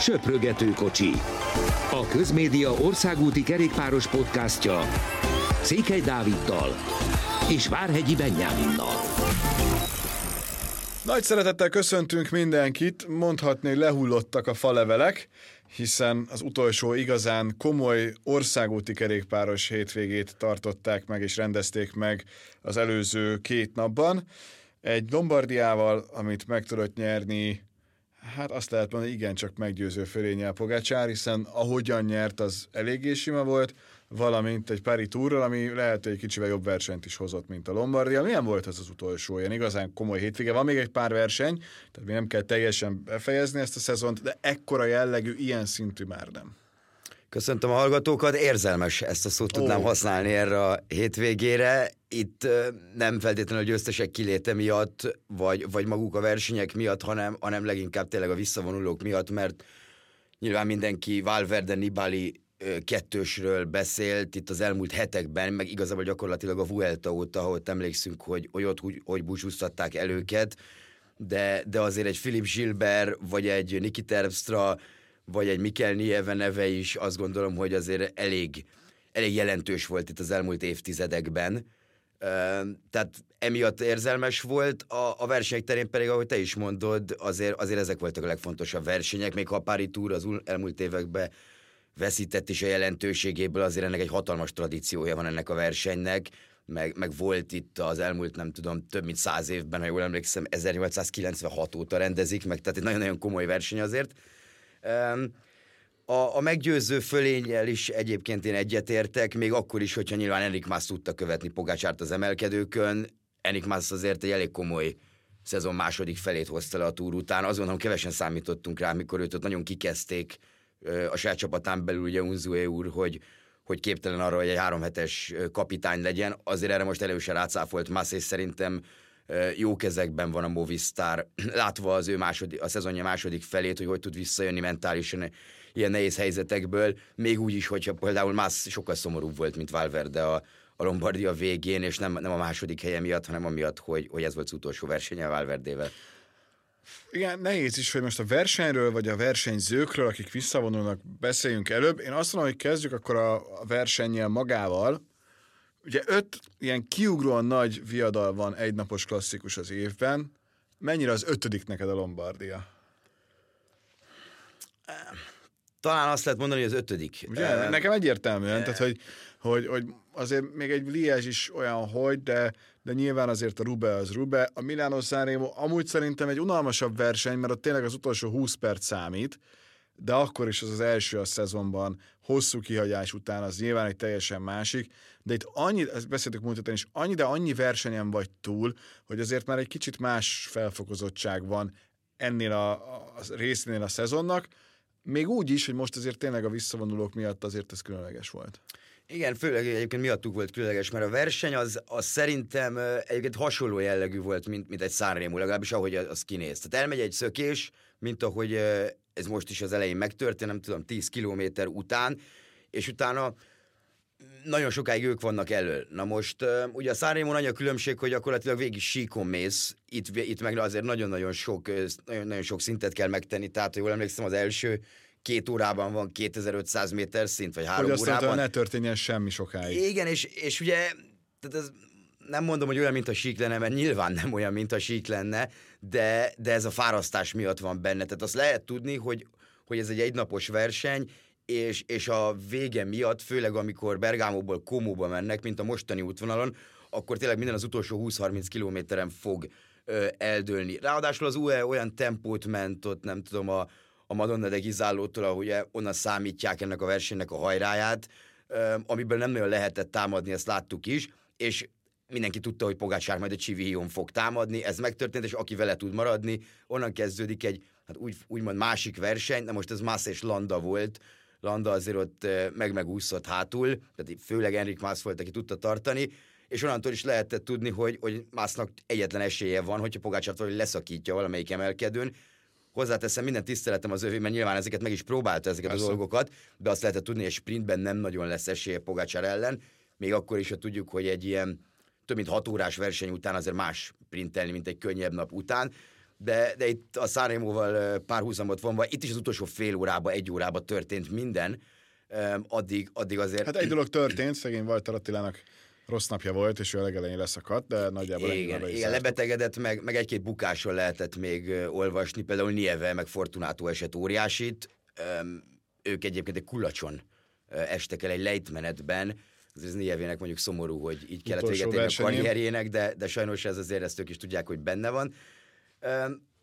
Söprögető kocsi. A Közmédia országúti kerékpáros podcastja Székely Dáviddal és Várhegyi Benyáminnal. Nagy szeretettel köszöntünk mindenkit, mondhatni lehullottak a falevelek, hiszen az utolsó igazán komoly országúti kerékpáros hétvégét tartották meg és rendezték meg az előző két napban. Egy Lombardiával, amit meg tudott nyerni Hát azt lehet mondani, igen, csak meggyőző fölényel Pogácsár, hiszen ahogyan nyert, az eléggé sima volt, valamint egy Pári túrral, ami lehet, hogy egy kicsivel jobb versenyt is hozott, mint a Lombardia. Milyen volt ez az utolsó? Ilyen igazán komoly hétvége. Van még egy pár verseny, tehát mi nem kell teljesen befejezni ezt a szezont, de ekkora jellegű, ilyen szintű már nem. Köszöntöm a hallgatókat, érzelmes ezt a szót tudnám oh. használni erre a hétvégére. Itt nem feltétlenül a győztesek kiléte miatt, vagy, vagy maguk a versenyek miatt, hanem, hanem leginkább tényleg a visszavonulók miatt, mert nyilván mindenki Valverde Nibali kettősről beszélt itt az elmúlt hetekben, meg igazából gyakorlatilag a Vuelta óta, ahol emlékszünk, hogy, hogy ott hogy, hogy búcsúztatták el őket, de, de azért egy Philip Gilbert, vagy egy Niki Terpstra, vagy egy Mikel Nieve neve is azt gondolom, hogy azért elég, elég jelentős volt itt az elmúlt évtizedekben. Tehát emiatt érzelmes volt, a, a versenyek terén pedig, ahogy te is mondod, azért, azért ezek voltak a legfontosabb versenyek, még ha a Pári Tour az elmúlt években veszített is a jelentőségéből, azért ennek egy hatalmas tradíciója van ennek a versenynek, meg, meg volt itt az elmúlt, nem tudom, több mint száz évben, ha jól emlékszem, 1896 óta rendezik meg, tehát egy nagyon-nagyon komoly verseny azért. A, a meggyőző fölényel is egyébként én egyetértek, még akkor is, hogyha nyilván Enik Mász tudta követni Pogácsárt az emelkedőkön. Enik Mász azért egy elég komoly szezon második felét hozta le a túr után. Azon, hogy kevesen számítottunk rá, mikor őt ott nagyon kikezdték a saját csapatán belül, ugye Unzué úr, hogy, hogy képtelen arra, hogy egy három hetes kapitány legyen. Azért erre most elősen rácáfolt Mász, és szerintem jó kezekben van a Movistar, látva az ő második, a szezonja második felét, hogy hogy tud visszajönni mentálisan ilyen nehéz helyzetekből, még úgy is, hogyha például más sokkal szomorúbb volt, mint Valverde a, a Lombardia végén, és nem, nem a második helye miatt, hanem amiatt, hogy, hogy ez volt az utolsó versenye a Valverdével. Igen, nehéz is, hogy most a versenyről, vagy a versenyzőkről, akik visszavonulnak, beszéljünk előbb. Én azt mondom, hogy kezdjük akkor a, a versennyel magával, Ugye öt ilyen kiugróan nagy viadal van egynapos klasszikus az évben. Mennyire az ötödik neked a Lombardia? Talán azt lehet mondani, hogy az ötödik. Ugye? Nekem egyértelműen, tehát hogy, hogy, hogy azért még egy Liège is olyan, hogy, de, de nyilván azért a Rube az Rube. A Milano Sanremo amúgy szerintem egy unalmasabb verseny, mert ott tényleg az utolsó 20 perc számít, de akkor is az az első a szezonban, hosszú kihagyás után, az nyilván egy teljesen másik, de itt annyi, ezt beszéltük múlt is, annyi, de annyi versenyen vagy túl, hogy azért már egy kicsit más felfokozottság van ennél a, a részénél a szezonnak, még úgy is, hogy most azért tényleg a visszavonulók miatt azért ez különleges volt. Igen, főleg egyébként miattuk volt különleges, mert a verseny az, az szerintem egyébként hasonló jellegű volt, mint, mint egy Sanremo, legalábbis ahogy az kinéz. Tehát elmegy egy szökés, mint ahogy ez most is az elején megtörtént, nem tudom, 10 kilométer után, és utána nagyon sokáig ők vannak elől. Na most ugye a Sanremo annyi a különbség, hogy gyakorlatilag végig síkon mész, itt, itt meg azért nagyon-nagyon sok, nagyon, nagyon sok szintet kell megtenni, tehát ha jól emlékszem, az első két órában van 2500 méter szint, vagy három hogy órában. Hogy ne történjen semmi sokáig. Igen, és, és ugye tehát ez nem mondom, hogy olyan, mint a sík lenne, mert nyilván nem olyan, mint a sík lenne, de, de ez a fárasztás miatt van benne. Tehát azt lehet tudni, hogy, hogy ez egy egynapos verseny, és, és a vége miatt, főleg amikor Bergámóból Komóba mennek, mint a mostani útvonalon, akkor tényleg minden az utolsó 20-30 kilométeren fog ö, eldőlni. Ráadásul az UE olyan tempót ment ott, nem tudom, a, a Madonna de Gizállótól, ahogy onnan számítják ennek a versenynek a hajráját, ö, amiből nem nagyon lehetett támadni, ezt láttuk is, és mindenki tudta, hogy Pogácsár majd a Csivion fog támadni, ez megtörtént, és aki vele tud maradni, onnan kezdődik egy, hát úgy, úgymond másik verseny, de most ez Mász és Landa volt, Landa azért ott meg-megúszott hátul, tehát főleg Enrik Mász volt, aki tudta tartani, és onnantól is lehetett tudni, hogy, hogy Másznak egyetlen esélye van, hogyha Pogácsát valahogy leszakítja valamelyik emelkedőn. Hozzáteszem minden tiszteletem az övé, mert nyilván ezeket meg is próbálta ezeket Persze. a dolgokat, de azt lehetett tudni, hogy sprintben nem nagyon lesz esélye Pogácsár ellen, még akkor is, ha tudjuk, hogy egy ilyen több mint hat órás verseny után azért más printelni, mint egy könnyebb nap után, de, de itt a Sanremo-val párhuzamot vonva, itt is az utolsó fél órába, egy órába történt minden, addig, addig azért... Hát egy dolog történt, szegény Walter Attilának rossz napja volt, és ő a legelején leszakadt, de nagyjából igen, igen lebetegedett, meg, meg egy-két bukáson lehetett még olvasni, például Nieve, meg Fortunato eset óriásit. Ők egyébként egy kulacson estek el egy lejtmenetben, ez Nievének mondjuk szomorú, hogy így kellett véget a karrierjének, de, de sajnos ez azért ezt ők is tudják, hogy benne van.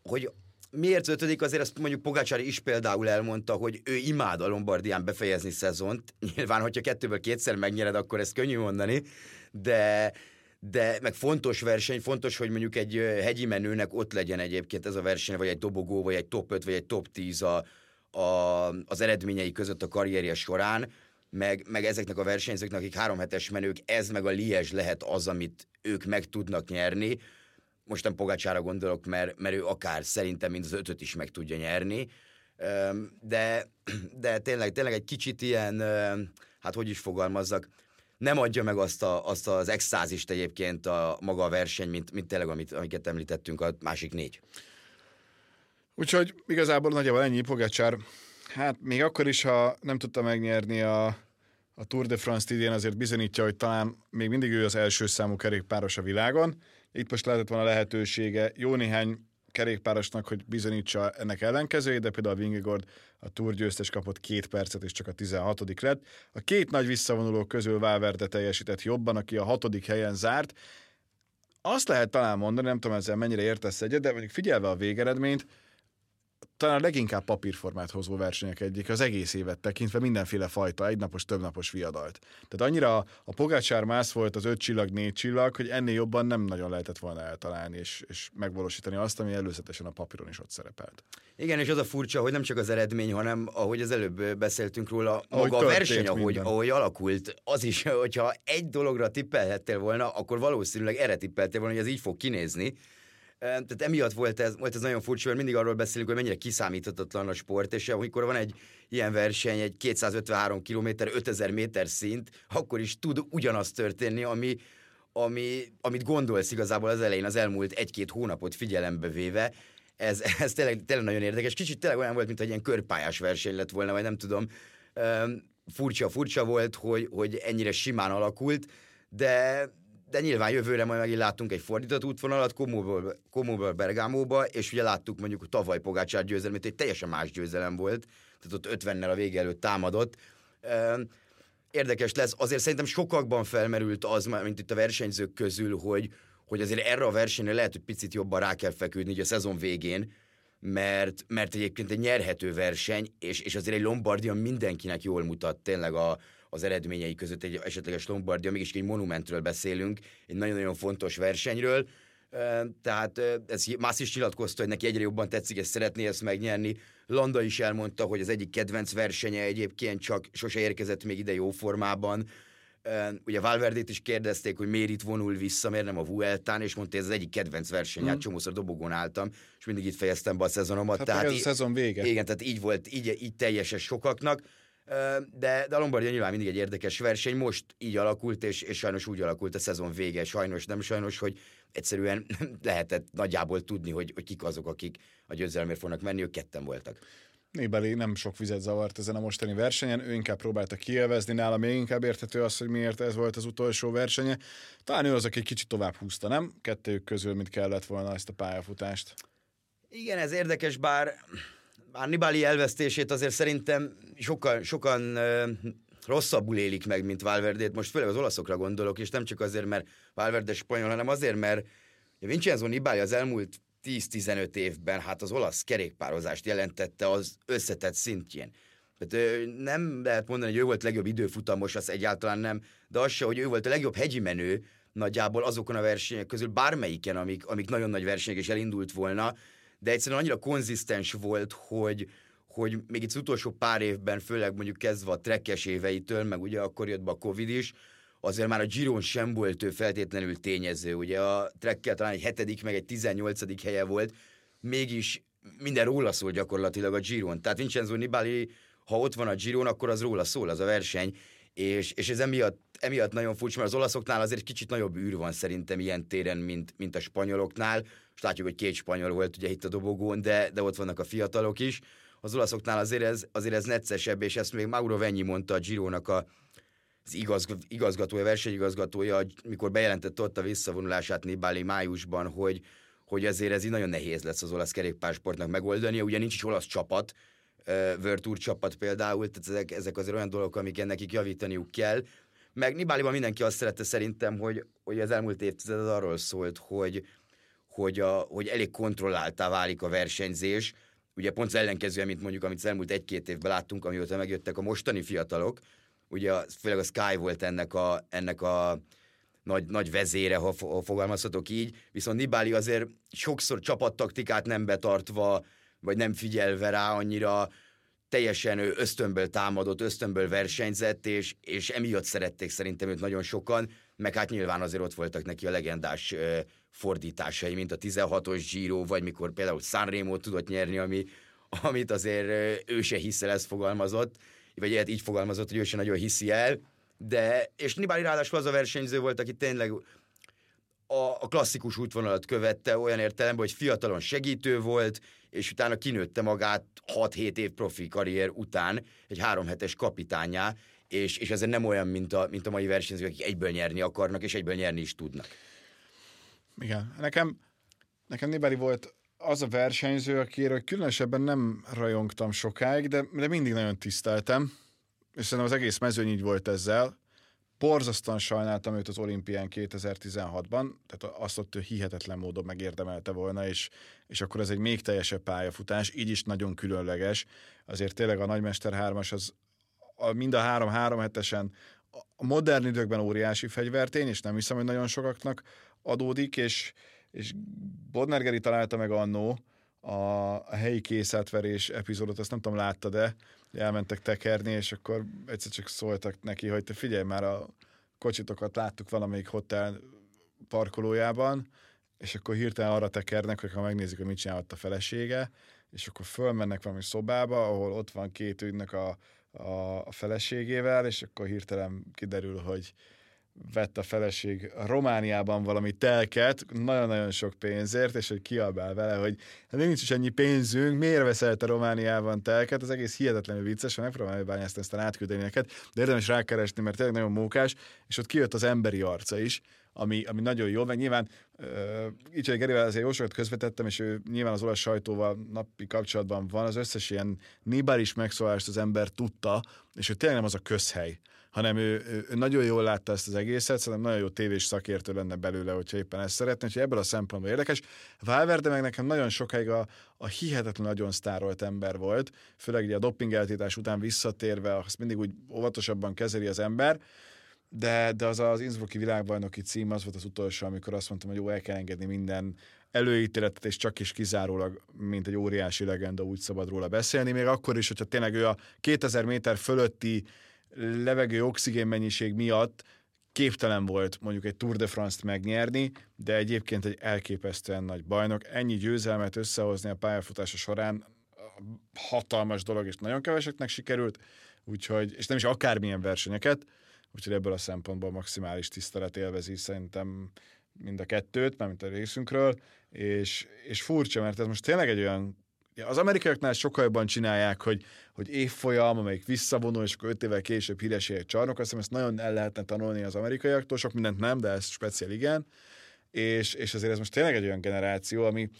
Hogy miért ötödik, azért ezt mondjuk Pogácsári is például elmondta, hogy ő imád a Lombardián befejezni szezont. Nyilván, hogyha kettőből kétszer megnyered, akkor ez könnyű mondani, de, de meg fontos verseny, fontos, hogy mondjuk egy hegyi menőnek ott legyen egyébként ez a verseny, vagy egy dobogó, vagy egy top 5, vagy egy top 10 a, a, az eredményei között a karrierje során, meg, meg ezeknek a versenyzőknek, akik három hetes menők, ez meg a Liège lehet az, amit ők meg tudnak nyerni, most nem Pogácsára gondolok, mert, mert ő akár szerintem mind az ötöt is meg tudja nyerni, de, de tényleg, tényleg egy kicsit ilyen, hát hogy is fogalmazzak, nem adja meg azt, a, azt az extázist egyébként a maga a verseny, mint, mint tényleg, amit, amiket említettünk, a másik négy. Úgyhogy igazából nagyjából ennyi Pogácsár. Hát még akkor is, ha nem tudta megnyerni a, a Tour de France-t idén, azért bizonyítja, hogy talán még mindig ő az első számú kerékpáros a világon, itt most lehetett volna lehetősége jó néhány kerékpárosnak, hogy bizonyítsa ennek ellenkezőjét, de például a Vingegord a Tour győztes kapott két percet, és csak a 16 lett. A két nagy visszavonuló közül Valverde teljesített jobban, aki a hatodik helyen zárt. Azt lehet talán mondani, nem tudom ezzel mennyire értesz egyet, de mondjuk figyelve a végeredményt, talán a leginkább papírformát hozó versenyek egyik az egész évet tekintve mindenféle fajta, egynapos, többnapos viadalt. Tehát annyira a Pogácsár mász volt az öt csillag, négy csillag, hogy ennél jobban nem nagyon lehetett volna eltalálni és, és megvalósítani azt, ami előzetesen a papíron is ott szerepelt. Igen, és az a furcsa, hogy nem csak az eredmény, hanem ahogy az előbb beszéltünk róla, ahogy maga a verseny, ahogy, ahogy alakult, az is, hogyha egy dologra tippelhettél volna, akkor valószínűleg erre tippeltél volna, hogy ez így fog kinézni tehát emiatt volt ez, volt ez nagyon furcsa, mert mindig arról beszélünk, hogy mennyire kiszámíthatatlan a sport, és amikor van egy ilyen verseny, egy 253 km, 5000 méter szint, akkor is tud ugyanaz történni, ami, ami, amit gondolsz igazából az elején, az elmúlt egy-két hónapot figyelembe véve, ez, ez tényleg, tényleg nagyon érdekes. Kicsit tényleg olyan volt, mint egy ilyen körpályás verseny lett volna, vagy nem tudom. Furcsa, furcsa volt, hogy, hogy ennyire simán alakult, de, de nyilván jövőre majd megint láttunk egy fordított útvonalat Komóból, Komóból Bergámóba, és ugye láttuk mondjuk tavaly Pogácsár győzelmét, egy teljesen más győzelem volt, tehát ott 50-nel a vége előtt támadott. Érdekes lesz, azért szerintem sokakban felmerült az, mint itt a versenyzők közül, hogy, hogy azért erre a versenyre lehet, hogy picit jobban rá kell feküdni, a szezon végén, mert, mert egyébként egy nyerhető verseny, és, és azért egy Lombardia mindenkinek jól mutat tényleg a, az eredményei között egy esetleges Lombardia, mégis egy monumentről beszélünk, egy nagyon-nagyon fontos versenyről, tehát ez más is nyilatkozta, hogy neki egyre jobban tetszik, és szeretné ezt megnyerni. Landa is elmondta, hogy az egyik kedvenc versenye egyébként csak sose érkezett még ide jó formában. Ugye Valverdét is kérdezték, hogy miért itt vonul vissza, miért nem a Vueltán, és mondta, hogy ez az egyik kedvenc verseny, hát mm. csomószor dobogón álltam, és mindig itt fejeztem be a szezonomat. Hát tehát ez így, a szezon vége. Igen, tehát így volt, így, így teljeses sokaknak de, de a Lombardia nyilván mindig egy érdekes verseny, most így alakult, és, és sajnos úgy alakult a szezon vége, sajnos, nem sajnos, hogy egyszerűen lehetett nagyjából tudni, hogy, hogy kik azok, akik a győzelemért fognak menni, ők ketten voltak. Nébeli nem sok vizet zavart ezen a mostani versenyen, ő inkább próbálta kielvezni, nála még inkább érthető az, hogy miért ez volt az utolsó versenye. Talán ő az, aki kicsit tovább húzta, nem? Kettőjük közül, mint kellett volna ezt a pályafutást. Igen, ez érdekes, bár már Nibali elvesztését azért szerintem sokan, sokan rosszabbul élik meg, mint Valverdét. Most főleg az olaszokra gondolok, és nem csak azért, mert Valverde spanyol, hanem azért, mert Vincenzo Nibali az elmúlt 10-15 évben hát az olasz kerékpározást jelentette az összetett szintjén. Tehát nem lehet mondani, hogy ő volt a legjobb időfutamos, az egyáltalán nem, de az se, hogy ő volt a legjobb hegyi menő nagyjából azokon a versenyek közül bármelyiken, amik, amik nagyon nagy versenyek és elindult volna, de egyszerűen annyira konzisztens volt, hogy, hogy még itt az utolsó pár évben, főleg mondjuk kezdve a trekkes éveitől, meg ugye akkor jött be a Covid is, azért már a Giron sem volt ő feltétlenül tényező. Ugye a trekkel talán egy hetedik, meg egy tizennyolcadik helye volt, mégis minden róla szól gyakorlatilag a Giron. Tehát Vincenzo Nibali, ha ott van a Giron, akkor az róla szól, az a verseny, és, és ez emiatt, emiatt nagyon furcsa, mert az olaszoknál azért kicsit nagyobb űr van szerintem ilyen téren, mint, mint a spanyoloknál. Most látjuk, hogy két spanyol volt ugye itt a dobogón, de, de ott vannak a fiatalok is. Az olaszoknál azért ez, azért ez neccesebb, és ezt még Mauro Venyi mondta a Girónak a, az igazg- igazgatója, versenyigazgatója, mikor bejelentette ott a visszavonulását Nibali májusban, hogy, hogy ezért ez így nagyon nehéz lesz az olasz kerékpársportnak megoldani. Ugye nincs is olasz csapat, World Tour csapat például, tehát ezek, ezek azért olyan dolgok, amiket nekik javítaniuk kell. Meg Nibaliban mindenki azt szerette szerintem, hogy, hogy az elmúlt évtized az arról szólt, hogy, hogy, a, hogy elég kontrolláltá válik a versenyzés. Ugye pont az ellenkezően, mint mondjuk, amit az elmúlt egy-két évben láttunk, amióta megjöttek a mostani fiatalok, ugye főleg a Sky volt ennek a, ennek a nagy, nagy vezére, ha, ha fogalmazhatok így, viszont Nibali azért sokszor csapattaktikát nem betartva, vagy nem figyelve rá annyira, teljesen ő ösztönből támadott, ösztönből versenyzett, és, és emiatt szerették szerintem őt nagyon sokan, meg hát nyilván azért ott voltak neki a legendás ö, fordításai, mint a 16-os Giro, vagy mikor például Sanremo tudott nyerni, ami, amit azért ö, ő se hiszel, ezt fogalmazott, vagy ilyet így fogalmazott, hogy ő se nagyon hiszi el, de, és Nibali ráadásul az a versenyző volt, aki tényleg a, klasszikus útvonalat követte olyan értelemben, hogy fiatalon segítő volt, és utána kinőtte magát 6-7 év profi karrier után egy három hetes kapitányá, és, és ez nem olyan, mint a, mint a mai versenyzők, akik egyből nyerni akarnak, és egyből nyerni is tudnak. Igen. Nekem, nekem Nibali volt az a versenyző, akiről különösebben nem rajongtam sokáig, de, de mindig nagyon tiszteltem, és szerintem az egész mezőny így volt ezzel. Borzasztóan sajnáltam őt az olimpián 2016-ban, tehát azt ott ő hihetetlen módon megérdemelte volna, és, és akkor ez egy még teljesebb pályafutás, így is nagyon különleges. Azért tényleg a Nagymester 3-as az a, mind a három három hetesen a modern időkben óriási fegyvertény, és nem hiszem, hogy nagyon sokaknak adódik, és, és Bodner Geri találta meg annó a, helyi készátverés epizódot, azt nem tudom, látta, de elmentek tekerni, és akkor egyszer csak szóltak neki, hogy te figyelj már, a kocsitokat láttuk valamelyik hotel parkolójában, és akkor hirtelen arra tekernek, hogy ha megnézik, hogy mit csinálott a felesége, és akkor fölmennek valami szobába, ahol ott van két ügynek a, a, a feleségével, és akkor hirtelen kiderül, hogy vett a feleség Romániában valami telket, nagyon-nagyon sok pénzért, és hogy kiabál vele, hogy hát nincs is ennyi pénzünk, miért veszel a Romániában telket, az egész hihetetlenül vicces, megpróbálom elbányászni, aztán átküldeni neked, de érdemes rákeresni, mert tényleg nagyon mókás, és ott kijött az emberi arca is, ami, ami nagyon jó, meg nyilván Icsai Gerivel azért jó sokat közvetettem, és ő nyilván az olasz sajtóval napi kapcsolatban van, az összes ilyen nibális megszólást az ember tudta, és ő tényleg nem az a közhely, hanem ő, ő, nagyon jól látta ezt az egészet, szerintem nagyon jó tévés szakértő lenne belőle, hogyha éppen ezt szeretné, hogy ebből a szempontból érdekes. Valverde meg nekem nagyon sokáig a, a hihetetlen nagyon sztárolt ember volt, főleg ugye a dopingeltítás után visszatérve, azt mindig úgy óvatosabban kezeli az ember, de, de az az Innsbrucki világbajnoki cím az volt az utolsó, amikor azt mondtam, hogy jó, el kell engedni minden előítéletet, és csak is kizárólag, mint egy óriási legenda, úgy szabad róla beszélni, még akkor is, hogyha tényleg ő a 2000 méter fölötti levegő oxigén mennyiség miatt képtelen volt mondjuk egy Tour de France-t megnyerni, de egyébként egy elképesztően nagy bajnok. Ennyi győzelmet összehozni a pályafutása során hatalmas dolog, és nagyon keveseknek sikerült, úgyhogy, és nem is akármilyen versenyeket, úgyhogy ebből a szempontból maximális tisztelet élvezi szerintem mind a kettőt, mint a részünkről, és, és furcsa, mert ez most tényleg egy olyan az amerikaiaknál sokkal jobban csinálják, hogy, hogy évfolyam, amelyik visszavonul, és akkor öt évvel később híresé egy csarnok, azt hiszem ezt nagyon el lehetne tanulni az amerikaiaktól, sok mindent nem, de ez speciál igen, és, és azért ez most tényleg egy olyan generáció, ami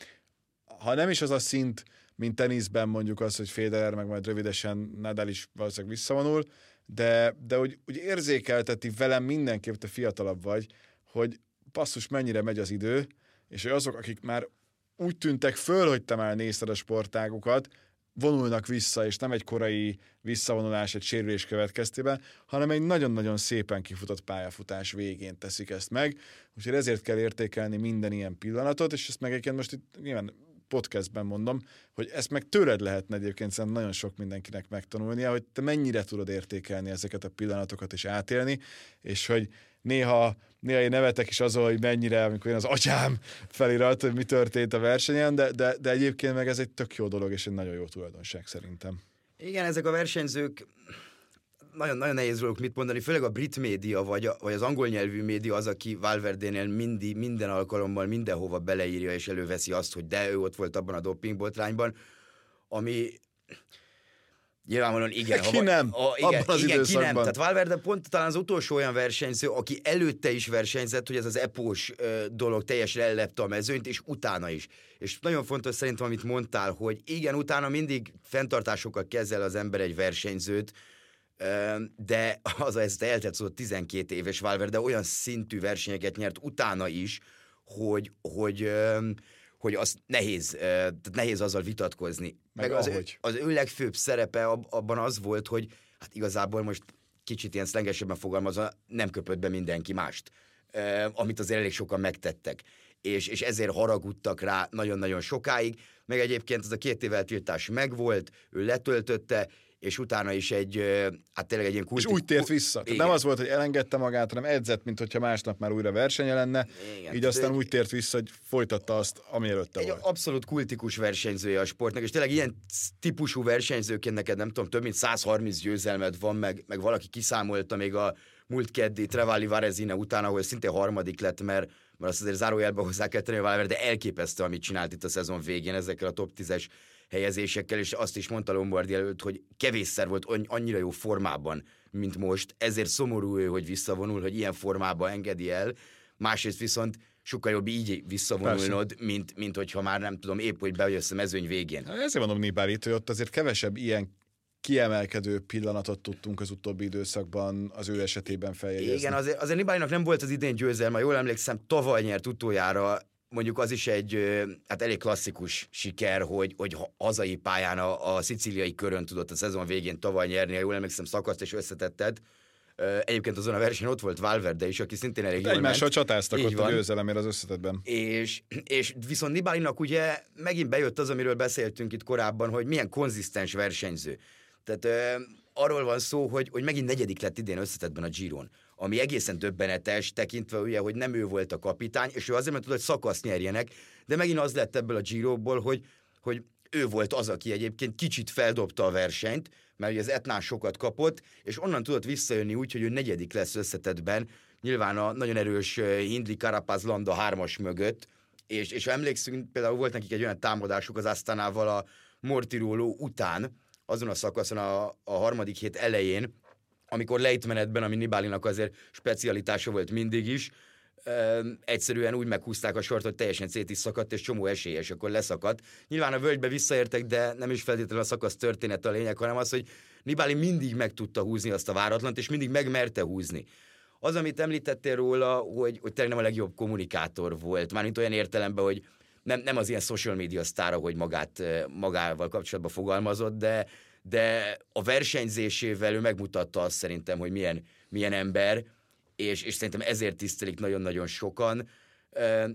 ha nem is az a szint, mint teniszben mondjuk az, hogy Federer meg majd rövidesen Nadal is valószínűleg visszavonul, de, de úgy, úgy érzékelteti velem mindenképp, te fiatalabb vagy, hogy passzus mennyire megy az idő, és hogy azok, akik már úgy tűntek föl, hogy te már nézted a sportágukat, vonulnak vissza, és nem egy korai visszavonulás egy sérülés következtében, hanem egy nagyon-nagyon szépen kifutott pályafutás végén teszik ezt meg. Úgyhogy ezért kell értékelni minden ilyen pillanatot, és ezt meg egyébként most itt nyilván podcastben mondom, hogy ezt meg tőled lehetne egyébként szerintem nagyon sok mindenkinek megtanulnia, hogy te mennyire tudod értékelni ezeket a pillanatokat és átélni, és hogy néha, néha én nevetek is azon, hogy mennyire, amikor én az atyám felirat, hogy mi történt a versenyen, de, de, de egyébként meg ez egy tök jó dolog, és egy nagyon jó tulajdonság szerintem. Igen, ezek a versenyzők nagyon, nagyon nehéz róluk mit mondani, főleg a brit média, vagy, a, vagy az angol nyelvű média az, aki Valverdénél mindi, minden alkalommal mindenhova beleírja és előveszi azt, hogy de ő ott volt abban a dopingbotrányban, ami Nyilvánvalóan igen. Ki ha, nem, a, igen, abban az igen, ki nem. Tehát Valverde pont talán az utolsó olyan versenyző, aki előtte is versenyzett, hogy ez az epós dolog teljesen ellepte a mezőnyt, és utána is. És nagyon fontos szerintem, amit mondtál, hogy igen, utána mindig fenntartásokkal kezel az ember egy versenyzőt, de az ezt eltett szó 12 éves Valverde olyan szintű versenyeket nyert utána is, hogy, hogy hogy az nehéz, tehát nehéz azzal vitatkozni. Meg, Meg az, ahogy. az ő legfőbb szerepe abban az volt, hogy hát igazából most kicsit ilyen szlengesebben fogalmazva, nem köpött be mindenki mást, amit azért elég sokan megtettek. És, és ezért haragudtak rá nagyon-nagyon sokáig, meg egyébként ez a két évvel tiltás megvolt, ő letöltötte, és utána is egy, hát tényleg egy ilyen kulti... És úgy tért vissza. Tehát nem az volt, hogy elengedte magát, hanem edzett, mint hogyha másnap már újra versenye lenne, Igen. így aztán egy... úgy tért vissza, hogy folytatta azt, ami előtte egy volt. abszolút kultikus versenyzője a sportnak, és tényleg ilyen típusú versenyzőként neked nem tudom, több mint 130 győzelmed van, meg, meg valaki kiszámolta még a múlt keddi Trevali Varezine után, ahol szintén harmadik lett, mert, mert azt azért zárójelbe hozzá kell tenni, de elképesztő, amit csinált itt a szezon végén ezekkel a top 10-es helyezésekkel, és azt is mondta Lombardi előtt, hogy kevésszer volt annyira jó formában, mint most, ezért szomorú ő, hogy visszavonul, hogy ilyen formában engedi el, másrészt viszont sokkal jobb így visszavonulnod, mint, mint hogyha már nem tudom, épp hogy bejössz a mezőny végén. Ezért mondom Nibárit, hogy ott azért kevesebb ilyen kiemelkedő pillanatot tudtunk az utóbbi időszakban az ő esetében feljegyezni. Igen, azért, azért Nibárinak nem volt az idén győzelme, jól emlékszem, tavaly nyert utoljára mondjuk az is egy hát elég klasszikus siker, hogy, hogy hazai pályán a, a szicíliai körön tudott a szezon végén tavaly nyerni, jól emlékszem szakaszt és összetetted. Egyébként azon a versenyen ott volt Valverde is, aki szintén elég jól Egymással ment. csatáztak Így ott van. a győzelemért az összetetben. És, és viszont Nibalinak ugye megint bejött az, amiről beszéltünk itt korábban, hogy milyen konzisztens versenyző. Tehát arról van szó, hogy, hogy megint negyedik lett idén összetetben a Giron ami egészen döbbenetes, tekintve ugye, hogy nem ő volt a kapitány, és ő azért, mert tudod, hogy szakasz nyerjenek, de megint az lett ebből a Giroból, hogy, hogy ő volt az, aki egyébként kicsit feldobta a versenyt, mert ugye az Etnán sokat kapott, és onnan tudott visszajönni úgy, hogy ő negyedik lesz összetetben, nyilván a nagyon erős Hindli Karapaz Landa hármas mögött, és, és emlékszünk, például volt nekik egy olyan támadásuk az Asztánával a Mortiróló után, azon a szakaszon a, a harmadik hét elején, amikor lejtmenetben, ami Nibálinak azért specialitása volt mindig is, egyszerűen úgy meghúzták a sort, hogy teljesen szét is szakadt, és csomó esélyes, akkor leszakadt. Nyilván a völgybe visszaértek, de nem is feltétlenül a szakasz történet a lényeg, hanem az, hogy Nibali mindig meg tudta húzni azt a váratlant, és mindig megmerte húzni. Az, amit említettél róla, hogy, hogy tényleg nem a legjobb kommunikátor volt, mármint olyan értelemben, hogy nem, nem az ilyen social media sztára, hogy magát, magával kapcsolatban fogalmazott, de, de a versenyzésével ő megmutatta azt szerintem, hogy milyen, milyen ember, és, és szerintem ezért tisztelik nagyon-nagyon sokan,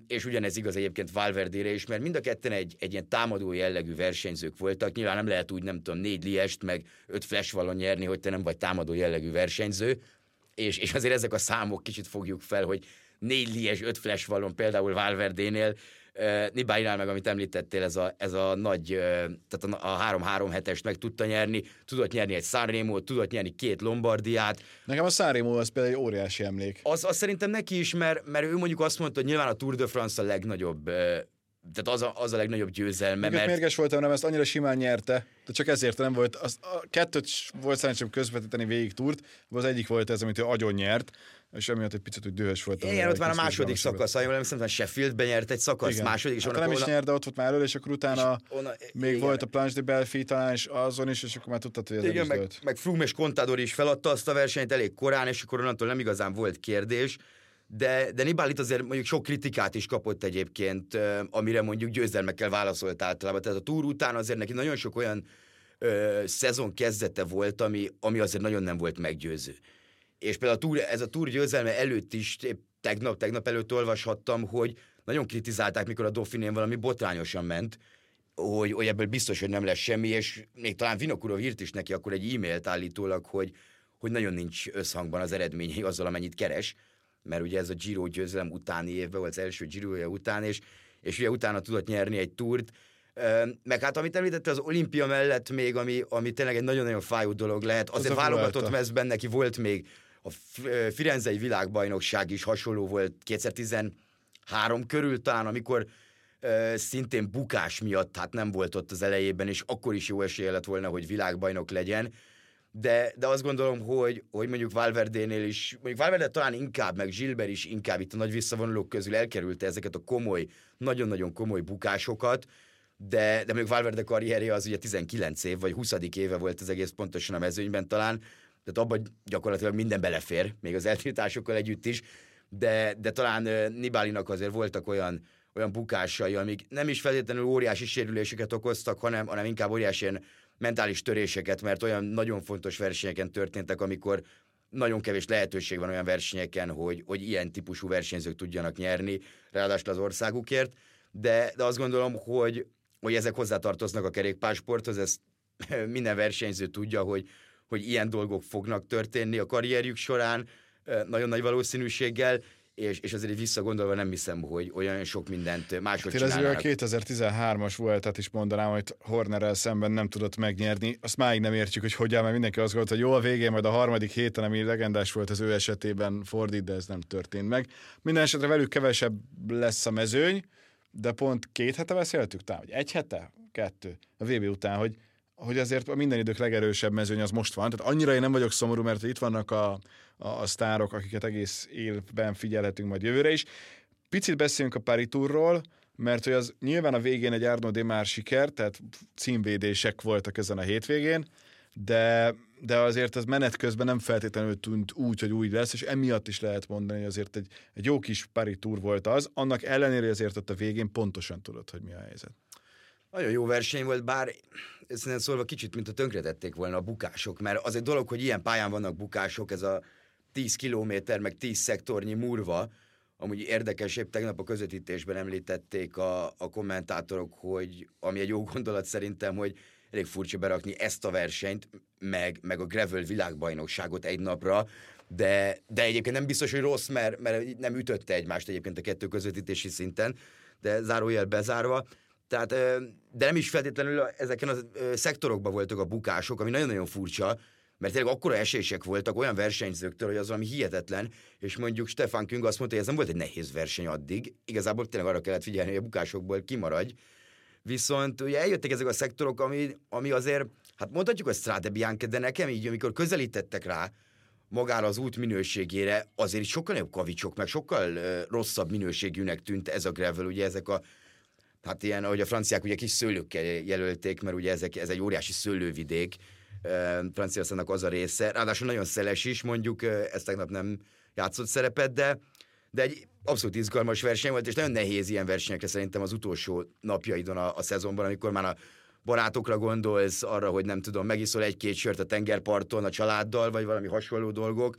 és ugyanez igaz egyébként Valverdére is, mert mind a ketten egy, egy ilyen támadó jellegű versenyzők voltak. Nyilván nem lehet úgy, nem tudom, négy liest, meg öt flashvalon nyerni, hogy te nem vagy támadó jellegű versenyző, és, és azért ezek a számok kicsit fogjuk fel, hogy négy lies, öt flashvalon például Valverdénél, Nibáinál meg, amit említettél, ez a, ez a nagy, tehát a 3-3 hetest meg tudta nyerni, tudott nyerni egy Sanremo, tudott nyerni két Lombardiát. Nekem a Sanremo az például egy óriási emlék. Az, az szerintem neki is, mert, mert ő mondjuk azt mondta, hogy nyilván a Tour de France a legnagyobb tehát az a, az a legnagyobb győzelme. Mert... Mérges voltam, nem ezt annyira simán nyerte, de csak ezért nem volt. Az, a kettőt volt szerencsém közvetíteni végig túrt, az egyik volt ez, amit ő agyon nyert, és emiatt egy picit úgy dühös voltam. Igen, ott már a második szakasz, ha jól emlékszem, Sheffieldben nyert egy szakasz, Igen. második, és hát nem is nyert, de ott volt már elő, és akkor utána és ona, még igen. volt a Planche de Belfi talán, és azon is, és akkor már tudtad, hogy ez igen, meg, meg Froome és Contador is feladta azt a versenyt elég korán, és akkor onnantól nem igazán volt kérdés de, de Nibali azért mondjuk sok kritikát is kapott egyébként, amire mondjuk győzelmekkel válaszolt általában. Tehát a túr után azért neki nagyon sok olyan ö, szezon kezdete volt, ami, ami azért nagyon nem volt meggyőző. És például a túr, ez a túr győzelme előtt is, tegnap, tegnap előtt olvashattam, hogy nagyon kritizálták, mikor a Dauphinén valami botrányosan ment, hogy, hogy ebből biztos, hogy nem lesz semmi, és még talán Vinokurov írt is neki akkor egy e-mailt állítólag, hogy, hogy nagyon nincs összhangban az eredményei azzal, amennyit keres, mert ugye ez a Giro győzelem utáni évben volt az első Giroja után, és, és ugye utána tudott nyerni egy túrt, Meg hát, amit említette, az olimpia mellett még, ami, ami tényleg egy nagyon-nagyon fájó dolog lehet, azért válogatott mezben neki volt még a Firenzei világbajnokság is hasonló volt 2013 körül talán, amikor szintén bukás miatt hát nem volt ott az elejében, és akkor is jó esélye lett volna, hogy világbajnok legyen. De, de azt gondolom, hogy, hogy mondjuk Valverdénél is, mondjuk Valverde talán inkább, meg Gilbert is inkább itt a nagy visszavonulók közül elkerülte ezeket a komoly, nagyon-nagyon komoly bukásokat, de, de mondjuk Valverde karrierje az ugye 19 év, vagy 20. éve volt az egész pontosan a mezőnyben talán, tehát abban gyakorlatilag minden belefér, még az eltiltásokkal együtt is, de, de talán Nibalinak azért voltak olyan olyan bukásai, amik nem is feltétlenül óriási sérüléseket okoztak, hanem, hanem inkább óriási ilyen mentális töréseket, mert olyan nagyon fontos versenyeken történtek, amikor nagyon kevés lehetőség van olyan versenyeken, hogy, hogy ilyen típusú versenyzők tudjanak nyerni, ráadásul az országukért, de, de azt gondolom, hogy, hogy ezek hozzátartoznak a kerékpársporthoz, ezt minden versenyző tudja, hogy, hogy ilyen dolgok fognak történni a karrierjük során, nagyon nagy valószínűséggel, és, és azért visszagondolva nem hiszem, hogy olyan sok mindent máshogy hát csinálnának. a 2013-as voltat is mondanám, hogy Hornerrel szemben nem tudott megnyerni. Azt máig nem értjük, hogy hogyan, mert mindenki azt gondolta, hogy jó a végén, majd a harmadik héten, ami legendás volt az ő esetében fordít, de ez nem történt meg. Minden esetre velük kevesebb lesz a mezőny, de pont két hete beszéltük, talán, vagy egy hete? Kettő. A VB után, hogy hogy azért a minden idők legerősebb mezőny az most van. Tehát annyira én nem vagyok szomorú, mert itt vannak a, a, a sztárok, akiket egész évben figyelhetünk majd jövőre is. Picit beszéljünk a Tourról, mert hogy az nyilván a végén egy Arnaud Demar siker, tehát címvédések voltak ezen a hétvégén, de, de azért az menet közben nem feltétlenül tűnt úgy, hogy úgy lesz, és emiatt is lehet mondani, hogy azért egy, egy jó kis Paris Tour volt az, annak ellenére azért ott a végén pontosan tudod, hogy mi a helyzet. Nagyon jó verseny volt, bár szerintem szólva kicsit, mint a tönkretették volna a bukások, mert az egy dolog, hogy ilyen pályán vannak bukások, ez a 10 kilométer, meg 10 szektornyi murva, amúgy érdekes, épp tegnap a közvetítésben említették a, a kommentátorok, hogy ami egy jó gondolat szerintem, hogy elég furcsa berakni ezt a versenyt, meg, meg a gravel világbajnokságot egy napra, de, de egyébként nem biztos, hogy rossz, mert, mert nem ütötte egymást egyébként a kettő közvetítési szinten, de zárójel bezárva. Tehát, de nem is feltétlenül ezeken a szektorokban voltak a bukások, ami nagyon-nagyon furcsa, mert tényleg akkora esések voltak olyan versenyzőktől, hogy az valami hihetetlen, és mondjuk Stefan Küng azt mondta, hogy ez nem volt egy nehéz verseny addig, igazából tényleg arra kellett figyelni, hogy a bukásokból kimaradj, viszont ugye eljöttek ezek a szektorok, ami, ami azért, hát mondhatjuk a Strade Bianca, de nekem így, amikor közelítettek rá magára az út minőségére, azért sokkal jobb kavicsok, meg sokkal rosszabb minőségűnek tűnt ez a gravel, ugye ezek a hát ilyen, ahogy a franciák ugye kis szőlőkkel jelölték, mert ugye ezek, ez egy óriási szőlővidék, Franciaországnak az a része, ráadásul nagyon szeles is, mondjuk ez tegnap nem játszott szerepet, de, de egy abszolút izgalmas verseny volt, és nagyon nehéz ilyen versenyekre szerintem az utolsó napjaidon a, a szezonban, amikor már a barátokra gondolsz, arra, hogy nem tudom, megiszol egy-két sört a tengerparton a családdal, vagy valami hasonló dolgok,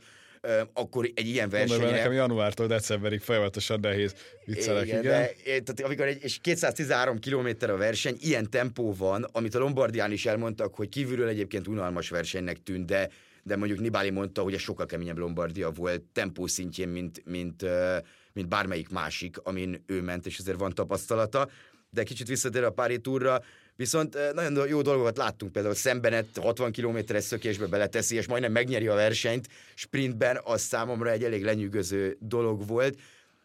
akkor egy ilyen versenyre... Mondom, nekem januártól decemberig folyamatosan nehéz viccelek, igen. igen. De, tehát amikor egy, és 213 km a verseny, ilyen tempó van, amit a Lombardián is elmondtak, hogy kívülről egyébként unalmas versenynek tűnt, de, de mondjuk Nibali mondta, hogy ez sokkal keményebb Lombardia volt tempó szintjén, mint, mint, mint bármelyik másik, amin ő ment, és ezért van tapasztalata. De kicsit visszatér a Pári túra, Viszont nagyon jó dolgokat láttunk, például szembenet 60 km-es szökésbe beleteszi, és majdnem megnyeri a versenyt sprintben, az számomra egy elég lenyűgöző dolog volt.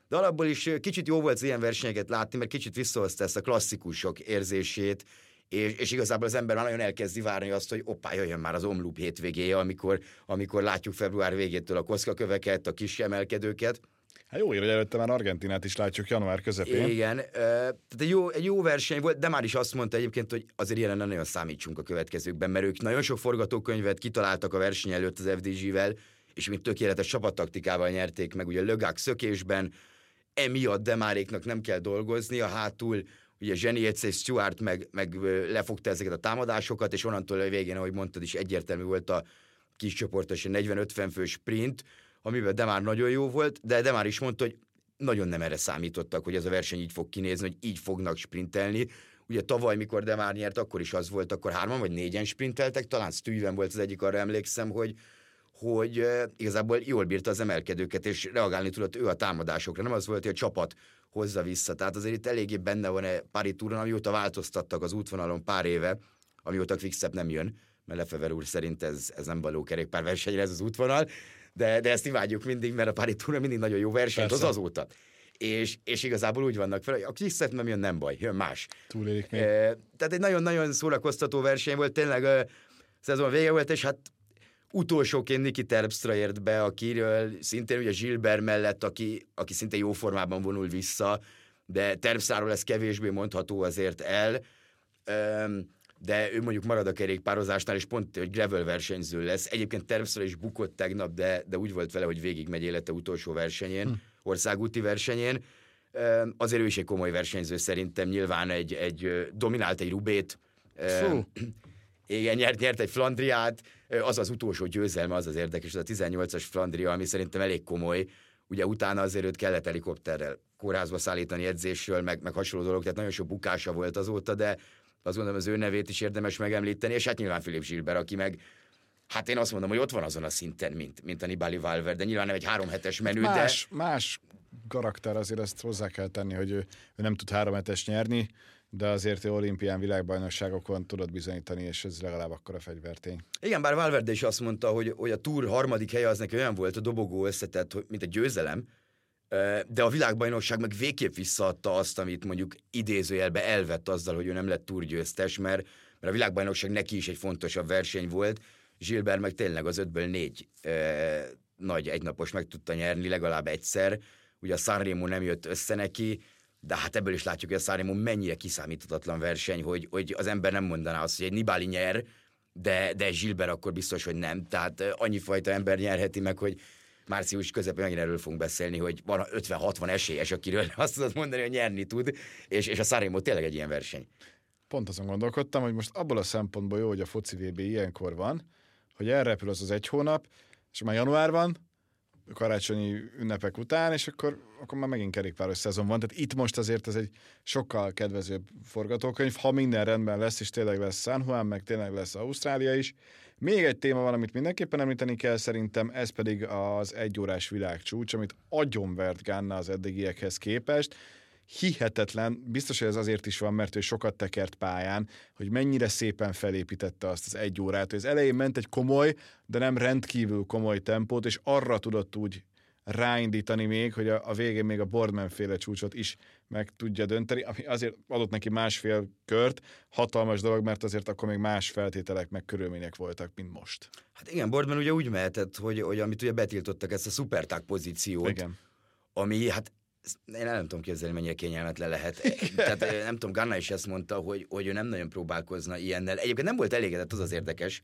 De alapból is kicsit jó volt az ilyen versenyeket látni, mert kicsit visszahozta ezt a klasszikusok érzését, és, és igazából az ember már nagyon elkezdi várni azt, hogy oppá, jöjjön már az Omloop hétvégéje, amikor, amikor látjuk február végétől a koszkaköveket, a kis emelkedőket. Hát jó, hogy előtte már Argentinát is látjuk január közepén. Igen, tehát egy jó, egy jó verseny volt, de már is azt mondta egyébként, hogy azért nem nagyon számítsunk a következőkben, mert ők nagyon sok forgatókönyvet kitaláltak a verseny előtt az FDG-vel, és mint tökéletes csapattaktikával nyerték meg, ugye Lögák szökésben, emiatt Demáréknak nem kell dolgozni, a hátul ugye Zseni és Stuart meg, meg lefogta ezeket a támadásokat, és onnantól a végén, ahogy mondtad is, egyértelmű volt a kis csoportos 40-50 fő sprint, amiben Demár nagyon jó volt, de Demár is mondta, hogy nagyon nem erre számítottak, hogy ez a verseny így fog kinézni, hogy így fognak sprintelni. Ugye tavaly, mikor Demár nyert, akkor is az volt, akkor hárman vagy négyen sprinteltek, talán Stuyven volt az egyik, arra emlékszem, hogy, hogy uh, igazából jól bírta az emelkedőket, és reagálni tudott ő a támadásokra. Nem az volt, hogy a csapat hozza vissza. Tehát azért itt eléggé benne van egy Pári túron, amióta változtattak az útvonalon pár éve, amióta Quickstep nem jön, mert Lefever úr szerint ez, ez nem való kerékpárversenyre ez az útvonal, de, de ezt imádjuk mindig, mert a Pári túron mindig nagyon jó verseny az azóta. És, és igazából úgy vannak fel, hogy a Quickstep nem jön, nem baj, jön más. Túlélik még. E, tehát egy nagyon-nagyon szórakoztató verseny volt, tényleg a szezon vége volt, és hát utolsóként Niki Terpstra ért be, akiről szintén ugye Gilbert mellett, aki, aki szinte jó formában vonul vissza, de Terpstráról ez kevésbé mondható azért el, de ő mondjuk marad a kerékpározásnál, és pont, hogy gravel versenyző lesz. Egyébként Terpstra is bukott tegnap, de, de úgy volt vele, hogy végig megy élete utolsó versenyén, hm. országúti versenyén. Azért ő is egy komoly versenyző szerintem, nyilván egy, egy dominált egy Rubét, Fú. Igen, nyert, nyert egy Flandriát, az az utolsó győzelme, az az érdekes, az a 18-as Flandria, ami szerintem elég komoly. Ugye utána azért őt kellett helikopterrel kórházba szállítani edzésről, meg, meg hasonló dolog, tehát nagyon sok bukása volt azóta, de azt gondolom az ő nevét is érdemes megemlíteni, és hát nyilván Filip Gilbert, aki meg Hát én azt mondom, hogy ott van azon a szinten, mint, mint a Nibali Valver, de nyilván nem egy három hetes menü, más, de... Más karakter, azért ezt hozzá kell tenni, hogy ő, ő nem tud három hetes nyerni, de azért olimpián világbajnokságokon tudod bizonyítani, és ez legalább akkor a fegyvertény. Igen, bár Valverde is azt mondta, hogy, hogy a túr harmadik helye az neki olyan volt a dobogó összetett, mint a győzelem, de a világbajnokság meg végképp visszaadta azt, amit mondjuk idézőjelbe elvett azzal, hogy ő nem lett túrgyőztes, mert, mert a világbajnokság neki is egy fontosabb verseny volt, Gilbert meg tényleg az ötből négy e, nagy egynapos meg tudta nyerni legalább egyszer, ugye a Sanremo nem jött össze neki, de hát ebből is látjuk, hogy a Sanremo mennyire kiszámíthatatlan verseny, hogy, hogy az ember nem mondaná azt, hogy egy Nibali nyer, de, de Gilbert akkor biztos, hogy nem. Tehát annyi fajta ember nyerheti meg, hogy március közepén megint erről fogunk beszélni, hogy van 50-60 esélyes, akiről azt tudod mondani, hogy nyerni tud, és, és a Sanremo tényleg egy ilyen verseny. Pont azon gondolkodtam, hogy most abból a szempontból jó, hogy a foci VB ilyenkor van, hogy elrepül az az egy hónap, és már január van, karácsonyi ünnepek után, és akkor, akkor már megint kerékpáros szezon van. Tehát itt most azért ez egy sokkal kedvezőbb forgatókönyv, ha minden rendben lesz, és tényleg lesz San Juan, meg tényleg lesz Ausztrália is. Még egy téma van, amit mindenképpen említeni kell szerintem, ez pedig az egyórás világcsúcs, amit agyonvert Ganna az eddigiekhez képest. Hihetetlen, biztos, hogy ez azért is van, mert ő sokat tekert pályán, hogy mennyire szépen felépítette azt az egy órát, hogy az elején ment egy komoly, de nem rendkívül komoly tempót, és arra tudott úgy ráindítani még, hogy a, a végén még a Boardman féle csúcsot is meg tudja dönteni, ami azért adott neki másfél kört, hatalmas dolog, mert azért akkor még más feltételek meg körülmények voltak, mint most. Hát igen, Boardman ugye úgy mehetett, hogy, hogy amit ugye betiltottak ezt a szuperták pozíciót, igen. ami hát én nem tudom képzelni, mennyire kényelmetlen lehet. Tehát nem tudom, Ganna is ezt mondta, hogy, hogy ő nem nagyon próbálkozna ilyennel. Egyébként nem volt elégedett, az az érdekes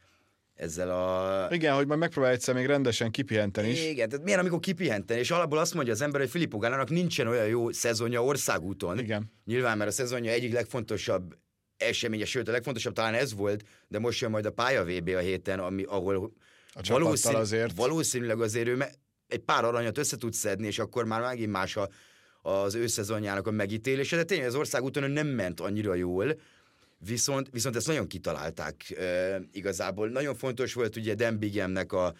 ezzel a... Igen, hogy majd megpróbál egyszer még rendesen kipihenteni is. Igen, tehát milyen, amikor kipihenteni, és alapból azt mondja az ember, hogy Filippo Gannának nincsen olyan jó szezonja országúton. Igen. Nyilván, mert a szezonja egyik legfontosabb eseménye, sőt a legfontosabb talán ez volt, de most jön majd a pálya VB a héten, ami, ahol a valószín, azért. valószínűleg azért ő egy pár aranyat össze tud szedni, és akkor már megint más a az ő szezonjának a megítélése, de tényleg az országúton nem ment annyira jól, viszont, viszont ezt nagyon kitalálták e, igazából. Nagyon fontos volt ugye Dan Bigemnek a,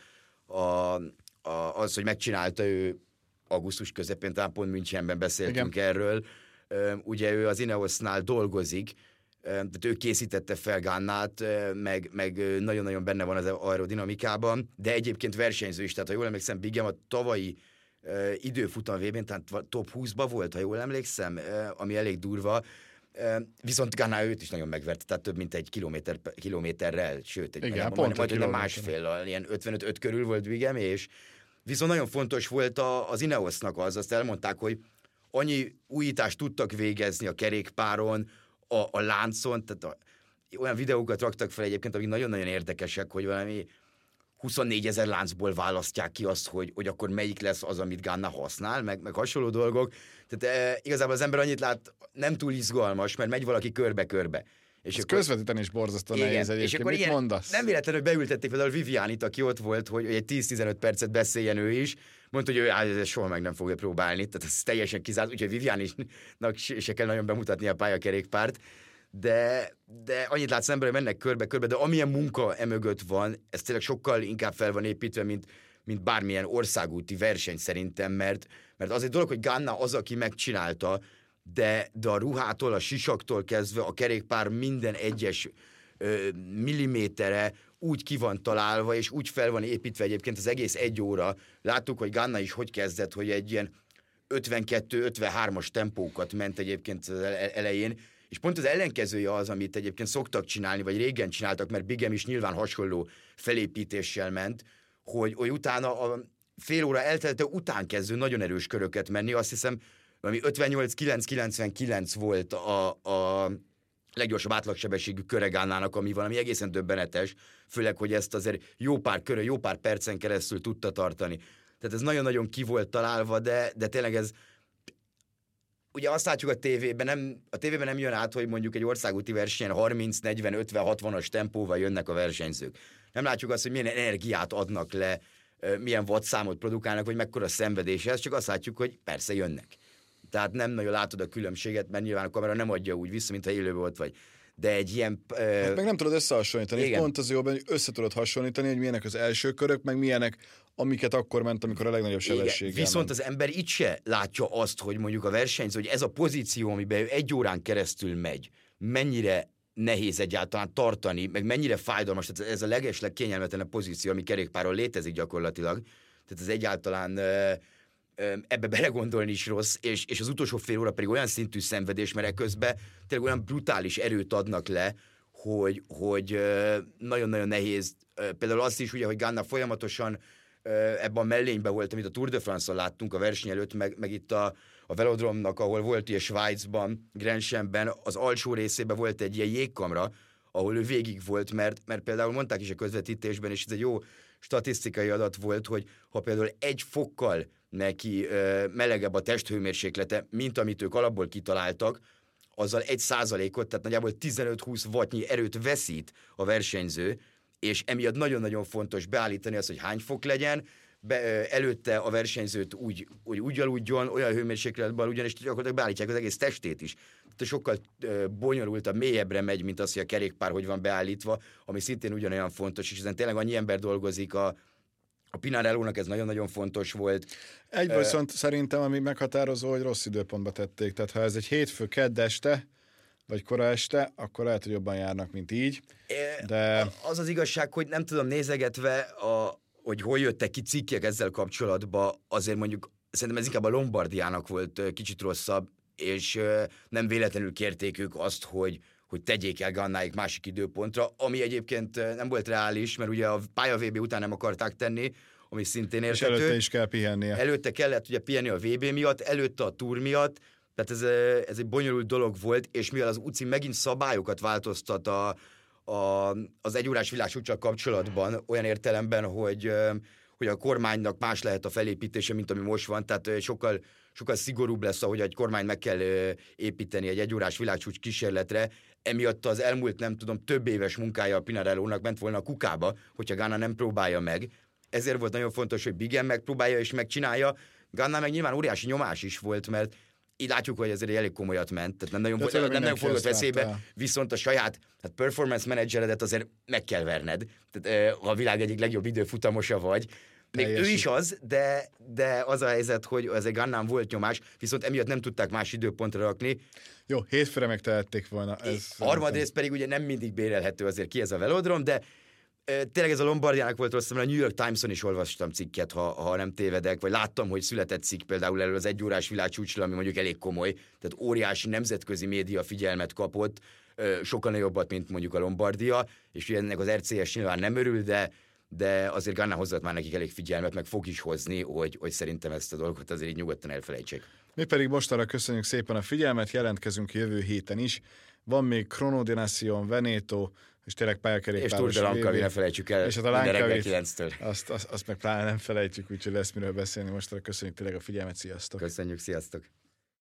a, a, az, hogy megcsinálta ő augusztus közepén, talán pont Münchenben beszéltünk Igen. erről, e, ugye ő az Ineosnál dolgozik, tehát ő készítette fel Gannát, meg, meg nagyon-nagyon benne van az aerodinamikában, de egyébként versenyző is, tehát ha jól emlékszem, Bigem a tavalyi uh, időfutam vb tehát top 20-ba volt, ha jól emlékszem, uh, ami elég durva, viszont Ghana őt is nagyon megvert, tehát több mint egy kilométer, kilométerrel, sőt, egy, Igen, pont majd, majd másfél, ilyen 55 körül volt Vigem, és viszont nagyon fontos volt a, az Ineosnak az, azt elmondták, hogy annyi újítást tudtak végezni a kerékpáron, a, a láncon, tehát a, olyan videókat raktak fel egyébként, amik nagyon-nagyon érdekesek, hogy valami 24 ezer láncból választják ki azt, hogy, hogy akkor melyik lesz az, amit Ganna használ, meg, meg hasonló dolgok. Tehát e, igazából az ember annyit lát, nem túl izgalmas, mert megy valaki körbe-körbe. És akkor, közvetíteni is borzasztó igen, nehéz egyébként. És akkor Mit ilyen, mondasz? Nem véletlenül beültették például Vivianit, aki ott volt, hogy egy 10-15 percet beszéljen ő is. Mondta, hogy ő á, soha meg nem fogja próbálni. Tehát ez teljesen kizárt, úgyhogy Vivianisnak se kell nagyon bemutatni a pályakerékpárt de, de annyit látsz ember, hogy mennek körbe-körbe, de amilyen munka emögött van, ez tényleg sokkal inkább fel van építve, mint, mint bármilyen országúti verseny szerintem, mert, mert az egy dolog, hogy Ganna az, aki megcsinálta, de, de a ruhától, a sisaktól kezdve a kerékpár minden egyes ö, millimétere úgy ki van találva, és úgy fel van építve egyébként az egész egy óra. Láttuk, hogy Ganna is hogy kezdett, hogy egy ilyen 52-53-as tempókat ment egyébként az elején, és pont az ellenkezője az, amit egyébként szoktak csinálni, vagy régen csináltak, mert Bigem is nyilván hasonló felépítéssel ment, hogy, hogy utána a fél óra eltelte után kezdő nagyon erős köröket menni, azt hiszem, ami 58-9-99 volt a, a leggyorsabb átlagsebességű köregálnának, ami valami egészen döbbenetes, főleg, hogy ezt azért jó pár körön, jó pár percen keresztül tudta tartani. Tehát ez nagyon-nagyon ki volt találva, de, de tényleg ez, ugye azt látjuk a tévében, nem, a tévében nem jön át, hogy mondjuk egy országúti versenyen 30, 40, 50, 60-as tempóval jönnek a versenyzők. Nem látjuk azt, hogy milyen energiát adnak le, milyen wattszámot produkálnak, vagy mekkora szenvedés ez, csak azt látjuk, hogy persze jönnek. Tehát nem nagyon látod a különbséget, mert nyilván a kamera nem adja úgy vissza, mintha élőben volt vagy de egy ilyen... Uh... Hát meg nem tudod összehasonlítani. Igen. Pont az jobban, hogy össze tudod hasonlítani, hogy milyenek az első körök, meg milyenek, amiket akkor ment, amikor a legnagyobb sebesség. Viszont ment. az ember itt se látja azt, hogy mondjuk a versenyző, hogy ez a pozíció, amiben egy órán keresztül megy, mennyire nehéz egyáltalán tartani, meg mennyire fájdalmas, tehát ez a legesleg kényelmetlenebb pozíció, ami kerékpáron létezik gyakorlatilag. Tehát ez egyáltalán uh, ebbe belegondolni is rossz, és, és az utolsó fél óra pedig olyan szintű szenvedés, mert közben tényleg olyan brutális erőt adnak le, hogy, hogy nagyon-nagyon nehéz. Például azt is ugye, hogy Ganna folyamatosan ebben a mellényben volt, amit a Tour de France-on láttunk a verseny előtt, meg, meg itt a, a velodromnak, ahol volt ilyen Svájcban, Grensemben, az alsó részében volt egy ilyen jégkamra, ahol ő végig volt, mert, mert például mondták is a közvetítésben, és ez egy jó statisztikai adat volt, hogy ha például egy fokkal neki melegebb a testhőmérséklete, mint amit ők alapból kitaláltak, azzal egy százalékot, tehát nagyjából 15-20 wattnyi erőt veszít a versenyző, és emiatt nagyon-nagyon fontos beállítani azt, hogy hány fok legyen, be, előtte a versenyzőt úgy, úgy, úgy aludjon, olyan hőmérsékletben aludjon, és gyakorlatilag beállítják az egész testét is. Tehát sokkal bonyolultabb, mélyebbre megy, mint az, hogy a kerékpár hogy van beállítva, ami szintén ugyanolyan fontos, és ezen tényleg annyi ember dolgozik a, a Pinarellónak ez nagyon-nagyon fontos volt. Egy viszont uh, szerintem, ami meghatározó, hogy rossz időpontba tették. Tehát ha ez egy hétfő, kedd este, vagy kora este, akkor lehet, hogy jobban járnak, mint így. De... Az az igazság, hogy nem tudom, nézegetve, a, hogy hol jöttek ki cikkek ezzel kapcsolatban, azért mondjuk szerintem ez inkább a Lombardiának volt kicsit rosszabb, és nem véletlenül kérték ők azt, hogy, hogy tegyék el Gannáig másik időpontra, ami egyébként nem volt reális, mert ugye a pálya VB után nem akarták tenni, ami szintén érthető. És előtte is kell pihennie. Előtte kellett ugye pihenni a VB miatt, előtte a túr miatt, tehát ez, ez egy bonyolult dolog volt, és mivel az UCI megint szabályokat változtat a, a, az egyórás világsúcsak kapcsolatban, olyan értelemben, hogy, hogy a kormánynak más lehet a felépítése, mint ami most van, tehát sokkal, sokkal szigorúbb lesz, ahogy egy kormány meg kell építeni egy egyórás világsúcs kísérletre, emiatt az elmúlt, nem tudom, több éves munkája a Pinarellónak ment volna a kukába, hogyha Ghana nem próbálja meg. Ezért volt nagyon fontos, hogy Bigen megpróbálja és megcsinálja. Ghana meg nyilván óriási nyomás is volt, mert így látjuk, hogy ezért elég komolyat ment, tehát nem nagyon, nem, nem nagyon fogott veszélybe, viszont a saját hát performance manageredet azért meg kell verned. Tehát, ha a világ egyik legjobb időfutamosa vagy, még ő is az, de, de az a helyzet, hogy ez egy Gannám volt nyomás, viszont emiatt nem tudták más időpontra rakni. Jó, hétfőre megtehették volna. Ez harmadrészt pedig ugye nem mindig bérelhető azért ki ez a velodrom, de tényleg ez a Lombardiának volt rossz, mert a New York Times-on is olvastam cikket, ha, ha nem tévedek, vagy láttam, hogy született cikk például elő az egyórás világcsúcsra, ami mondjuk elég komoly, tehát óriási nemzetközi média figyelmet kapott, sokkal nagyobbat, mint mondjuk a Lombardia, és ennek az RCS nyilván nem örül, de de azért Ganna hozott már nekik elég figyelmet, meg fog is hozni, hogy, hogy szerintem ezt a dolgot azért így nyugodtan elfelejtsék. Mi pedig mostanra köszönjük szépen a figyelmet, jelentkezünk jövő héten is. Van még Chronodination, Veneto, és tényleg pályakerékpáros. És Tour de Lankavi, ne felejtsük el, és hát a Lankavi, azt, azt, azt meg pláne nem felejtjük, úgyhogy lesz miről beszélni. Mostanra köszönjük tényleg a figyelmet, sziasztok! Köszönjük, sziasztok!